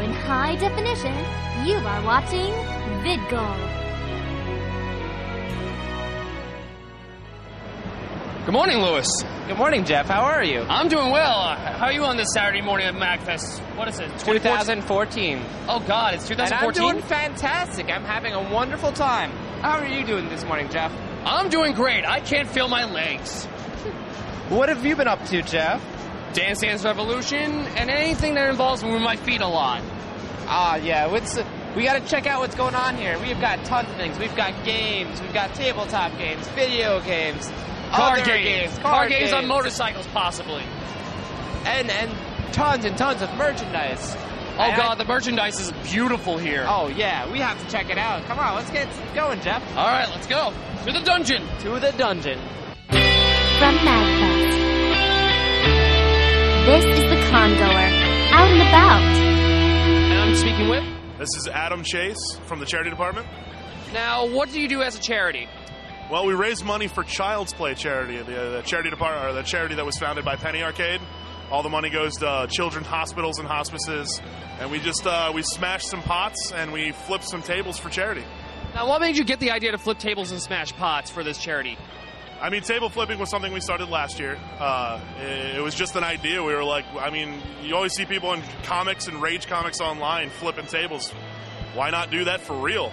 in high definition, you are watching VidGoal. Good morning, Lewis. Good morning, Jeff. How are you? I'm doing well. Uh, How are you on this Saturday morning at MagFest? What is it? 2014. Oh God, it's And I'm doing fantastic. I'm having a wonderful time. How are you doing this morning, Jeff? I'm doing great. I can't feel my legs. What have you been up to, Jeff? Dance Dance Revolution and anything that involves moving my feet a lot. Ah, yeah. What's we got to check out what's going on here. We've got tons of things. We've got games. We've got tabletop games, video games, Card other games, card, card games on motorcycles, possibly. and and tons and tons of merchandise. Oh And I- God, the merchandise is beautiful here. Oh yeah, we have to check it out. Come on, let's get going, Jeff. All right, let's go to the dungeon. To the dungeon. From MagFest. This is the congoer, out and about. I'm speaking with. This is Adam Chase from the charity department. Now, what do you do as a charity? Well, we raise money for Child's Play charity, the, the charity department, or the charity that was founded by Penny Arcade. All the money goes to uh, children's hospitals and hospices, and we just uh, we smash some pots and we flip some tables for charity. Now, what made you get the idea to flip tables and smash pots for this charity? I mean, table flipping was something we started last year. Uh, it, it was just an idea. We were like, I mean, you always see people in comics and rage comics online flipping tables. Why not do that for real?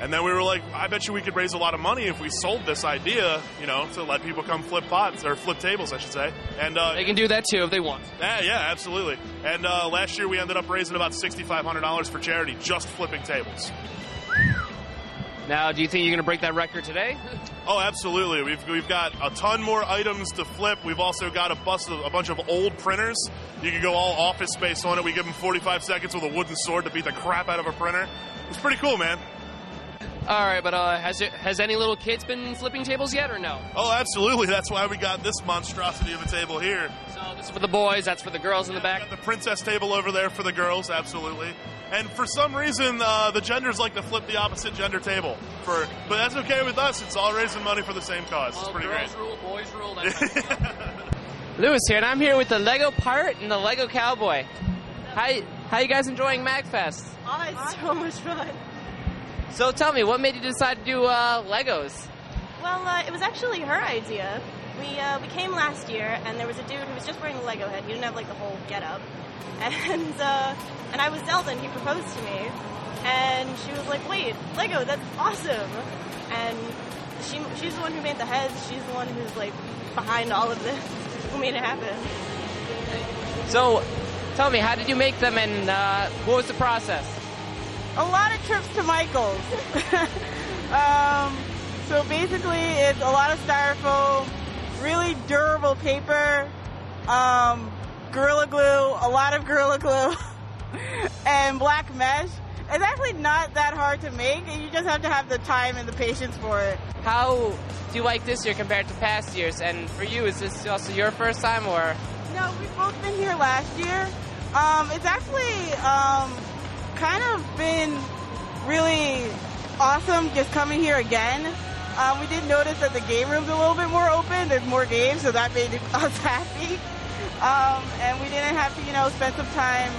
And then we were like, I bet you we could raise a lot of money if we sold this idea, you know, to let people come flip pots or flip tables, I should say. And uh, They can do that too if they want. yeah, yeah, absolutely. And uh, last year we ended up raising about sixty-five hundred dollars for charity, just flipping tables. Now, do you think you're going to break that record today? Oh, absolutely. We've, we've got a ton more items to flip. We've also got a, bus of, a bunch of old printers. You can go all office space on it. We give them 45 seconds with a wooden sword to beat the crap out of a printer. It's pretty cool, man. All right, but uh, has it has any little kids been flipping tables yet, or no? Oh, absolutely. That's why we got this monstrosity of a table here. So this is for the boys. That's for the girls in the We back. got the princess table over there for the girls, absolutely. And for some reason, uh, the genders like to flip the opposite gender table. For, but that's okay with us. It's all raising money for the same cause. It's pretty girls great. rule, boys rule. That's Lewis here, and I'm here with the Lego part and the Lego Cowboy. How how you guys enjoying MagFest? Oh, it's so much fun. So tell me, what made you decide to do uh, Legos? Well, uh, it was actually her idea. We uh, we came last year, and there was a dude who was just wearing a Lego head. He didn't have like the whole get up, and uh, and I was Zelda, and he proposed to me, and she was like, "Wait, Lego, that's awesome!" And she she's the one who made the heads. She's the one who's like behind all of this, who made it happen. So, tell me, how did you make them, and uh, what was the process? a lot of trips to Michael's. um, so basically, it's a lot of styrofoam, really durable paper, um, Gorilla Glue, a lot of Gorilla Glue, and black mesh. It's actually not that hard to make, and you just have to have the time and the patience for it. How do you like this year compared to past years? And for you, is this also your first time, or No, we've both been here last year. Um, it's actually um, kind of been really awesome just coming here again. Um, we did notice that the game room's a little bit more open. There's more games, so that made us happy. Um, and we didn't have to, you know, spend some time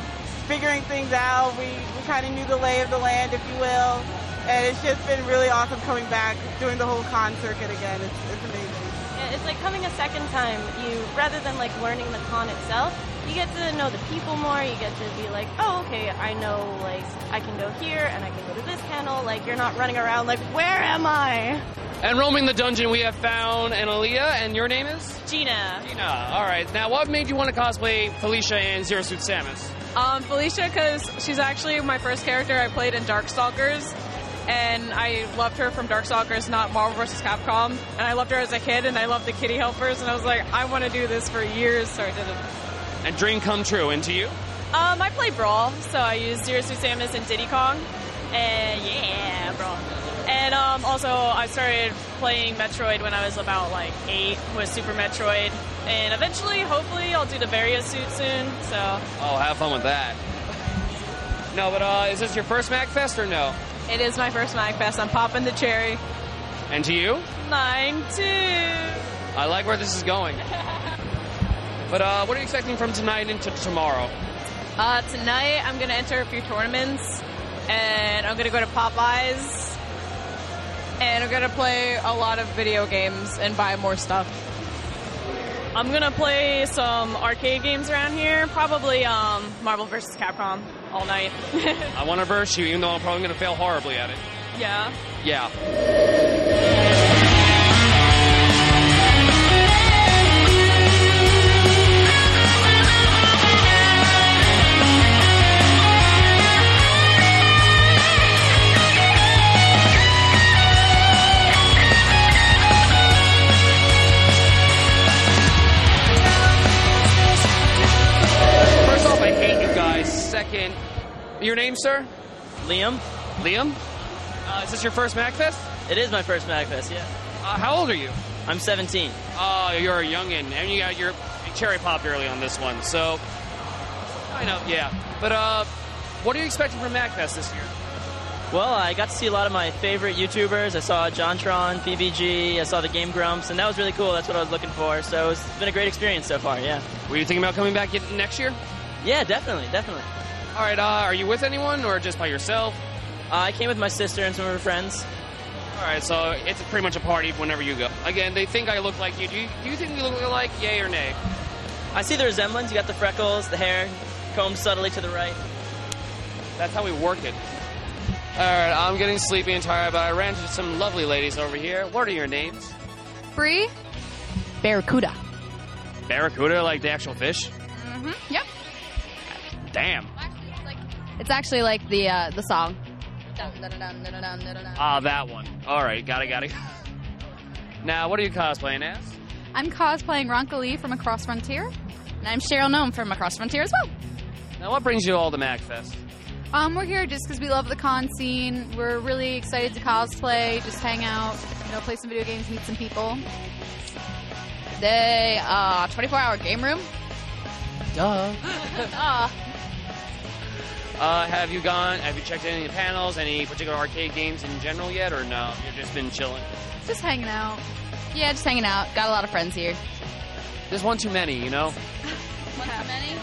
figuring things out. We, we kind of knew the lay of the land, if you will. And it's just been really awesome coming back, doing the whole con circuit again. It's, it's amazing. Yeah, It's like coming a second time. You rather than like learning the con itself, you get to know the people more. You get to be like, oh, okay, I know like I can go here and I can go to this panel. Like you're not running around like, where am I? and roaming the dungeon, we have found Analia, and your name is Gina. Gina. All right. Now, what made you want to cosplay Felicia and Zero Suit Samus? Um, Felicia, because she's actually my first character I played in Darkstalkers, and I loved her from Darkstalkers, not Marvel vs. Capcom. And I loved her as a kid, and I loved the kitty helpers, and I was like, I want to do this for years, so I did it. And dream come true. And to you? Um, I play Brawl, so I use Zero Suit Samus and Diddy Kong, and yeah, Brawl. And um, also, I started playing Metroid when I was about like eight with Super Metroid, and eventually, hopefully, I'll do the Varia suit soon. So Oh, have fun with that. No, but uh, is this your first MagFest or no? It is my first MagFest. I'm popping the cherry. And to you? Mine too. I like where this is going. But uh, what are you expecting from tonight into tomorrow? Uh, tonight I'm gonna enter a few tournaments, and I'm gonna go to Popeyes, and I'm gonna play a lot of video games and buy more stuff. I'm gonna play some arcade games around here, probably um, Marvel vs. Capcom all night. I want to verse you, even though I'm probably to fail horribly at it. yeah. Yeah. Your name, sir? Liam, Liam? Uh, is this your first MagFest? it is my first MagFest, yeah. Uh, how old are you? I'm 17. Oh, you're a youngin, and you got your cherry popped early on this one. So, I know, yeah. But uh, what are you expecting from MagFest this year? Well, I got to see a lot of my favorite YouTubers. I saw JonTron, PBG, I saw the Game Grumps, and that was really cool. That's what I was looking for. So it's been a great experience so far, yeah. Were you thinking about coming back next year? Yeah, definitely, definitely. All right. Uh, are you with anyone or just by yourself? Uh, I came with my sister and some of her friends. All right. So it's pretty much a party whenever you go. Again, they think I look like you. Do you, do you think we look alike? Yay or nay? I see the resemblance. You got the freckles, the hair, combed subtly to the right. That's how we work it. All right. I'm getting sleepy and tired, but I ran into some lovely ladies over here. What are your names? Bree? Barracuda. Barracuda, like the actual fish. Mm-hmm. Yep. Damn. It's actually like the uh, the song. Ah, that one. All right, got it, got it. Now, what are you cosplaying as? I'm cosplaying Ranka Lee from Macross Frontier, and I'm Sheryl Nome from Macross Frontier as well. Now, what brings you all to MagFest? Um, we're here just because we love the con scene. We're really excited to cosplay, just hang out, you know, play some video games, meet some people. They uh, 24 hour game room. Duh. Uh, Uh, have you gone? Have you checked any of the panels? Any particular arcade games in general yet, or no? You've just been chilling. just hanging out. Yeah, just hanging out. Got a lot of friends here. There's one too many, you know. One too many?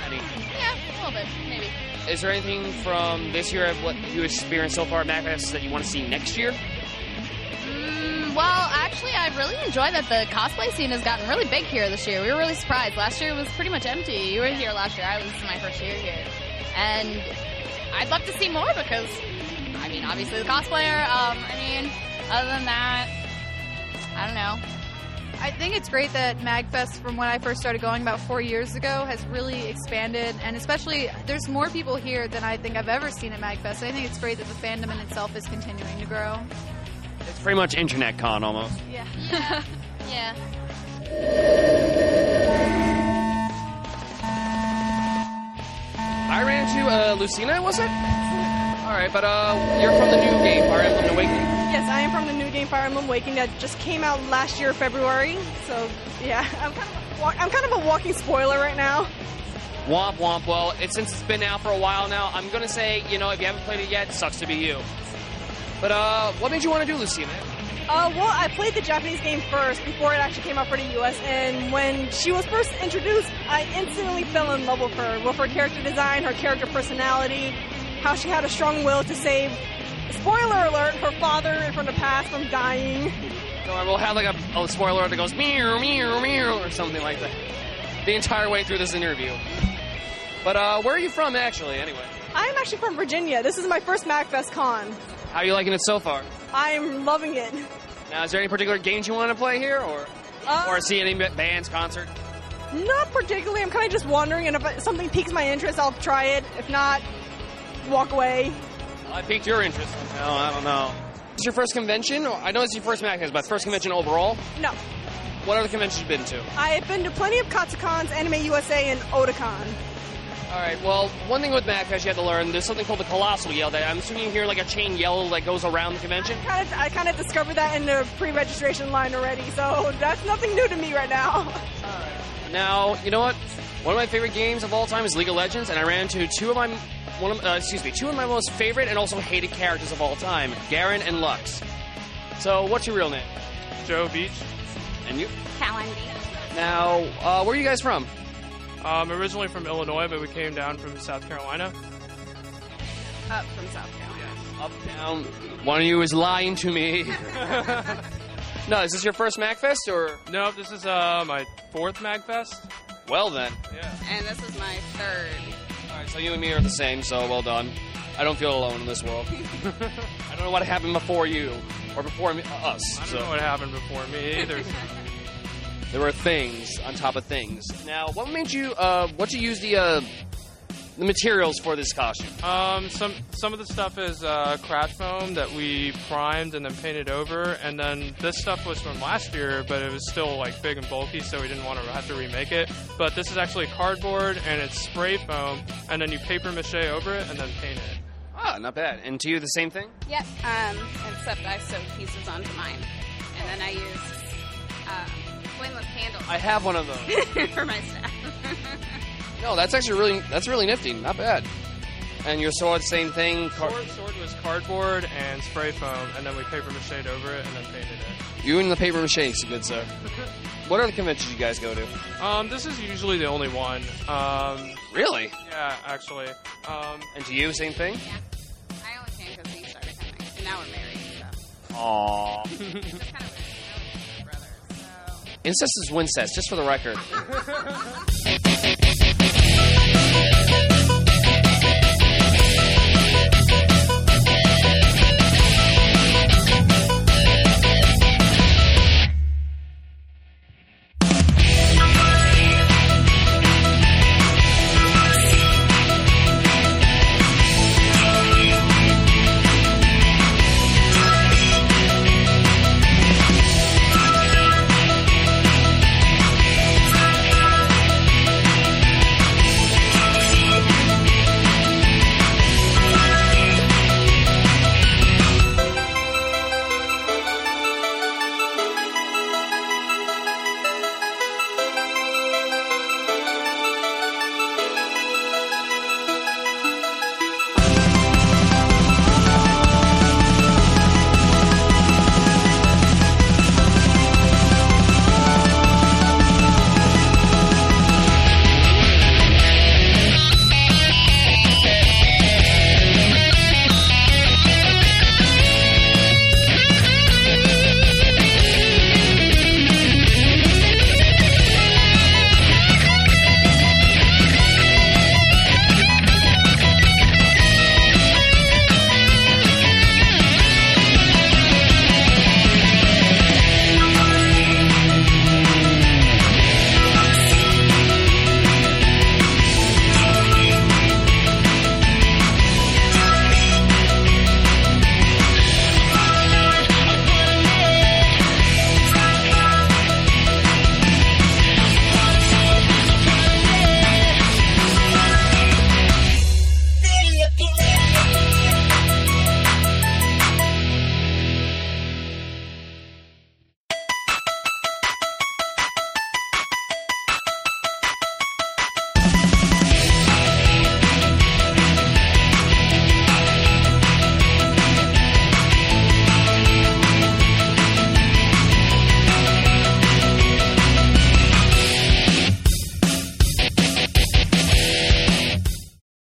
Many. Yeah, a little bit, maybe. Is there anything from this year of what you experienced so far at MagFest that you want to see next year? Mm, well, actually, I really enjoy that the cosplay scene has gotten really big here this year. We were really surprised. Last year it was pretty much empty. You were here last year. I was my first year here, and I'd love to see more because, I mean, obviously the cosplayer. Um, I mean, other than that, I don't know. I think it's great that MagFest, from when I first started going about four years ago, has really expanded, and especially there's more people here than I think I've ever seen at MagFest. I think it's great that the fandom in itself is continuing to grow. It's pretty much internet con almost. Yeah. Yeah. I Lucina, was it? All right, but uh, you're from the new game, Fire Emblem Awakening. Yes, I am from the new game Fire Emblem Awakening that just came out last year, February. So yeah, I'm kind of a, I'm kind of a walking spoiler right now. Womp womp. Well, it, since it's been out for a while now, I'm gonna say, you know, if you haven't played it yet, sucks to be you. But uh, what made you want to do Lucina? Uh, well, I played the Japanese game first before it actually came out for the US, and when she was first introduced, I instantly fell in love with her. With her character design, her character personality, how she had a strong will to save, spoiler alert, her father from the past from dying. So we'll have like a, a spoiler alert that goes meow meow meow or something like that the entire way through this interview. But uh, where are you from actually? Anyway, I am actually from Virginia. This is my first MagFest con. how are you liking it so far? I'm loving it. Now, is there any particular games you want to play here, or Uh, or see any bands, concert? Not particularly. I'm kind of just wandering, and if something piques my interest, I'll try it. If not, walk away. I piqued your interest. No, I don't know. Is your first convention? I know it's your first MagFest, but first convention overall. No. What other conventions you been to? I've been to plenty of Katsucons, Anime USA, and Otakon. All right. Well, one thing with MagFest you have to learn. There's something called the colossal yell. That I'm assuming you hear like a chain yell that goes around the convention. Kind of, I kind of discovered that in the pre-registration line already, so that's nothing new to me right now. Now, you know what? One of my favorite games of all time is League of Legends, and I ran into two of my one of, uh, excuse me, two of my most favorite and also hated characters of all time, Garen and Lux. So, what's your real name? Joe Beach. And you? Calendly. Now, uh, where are you guys from? Um, originally from Illinois, but we came down from South Carolina. Up from South Carolina. Up, down. One of you is lying to me. no, is this your first MagFest or? No, this is uh, my fourth MagFest. Well then. Yeah. And this is my third. All right, so you and me are the same. So well done. I don't feel alone in this world. I don't know what happened before you or before me, uh, us. I don't so. know what happened before me either. There were things on top of things. Now, what made you? Uh, what you use the uh, the materials for this costume? Um, some some of the stuff is uh, crash foam that we primed and then painted over, and then this stuff was from last year, but it was still like big and bulky, so we didn't want to have to remake it. But this is actually cardboard and it's spray foam, and then you paper mache over it and then paint it. Ah, not bad. And to you, the same thing? Yep. Um, except I sewed pieces onto mine, and then I used uh, flameless candles. I have one of those. for my staff. No, that's actually really that's really nifty. Not bad. And your sword, same thing. Car- Sword, sword was cardboard and spray foam, and then we paper mache over it and then painted it. you and the paper mache, good sir. What are the conventions you guys go to? Um, this is usually the only one. Um, Really? yeah, actually. Um, And to you, same thing? Yeah. I only came because he started coming, and now we're married. So. Aww. Incest is wincest, just for the record.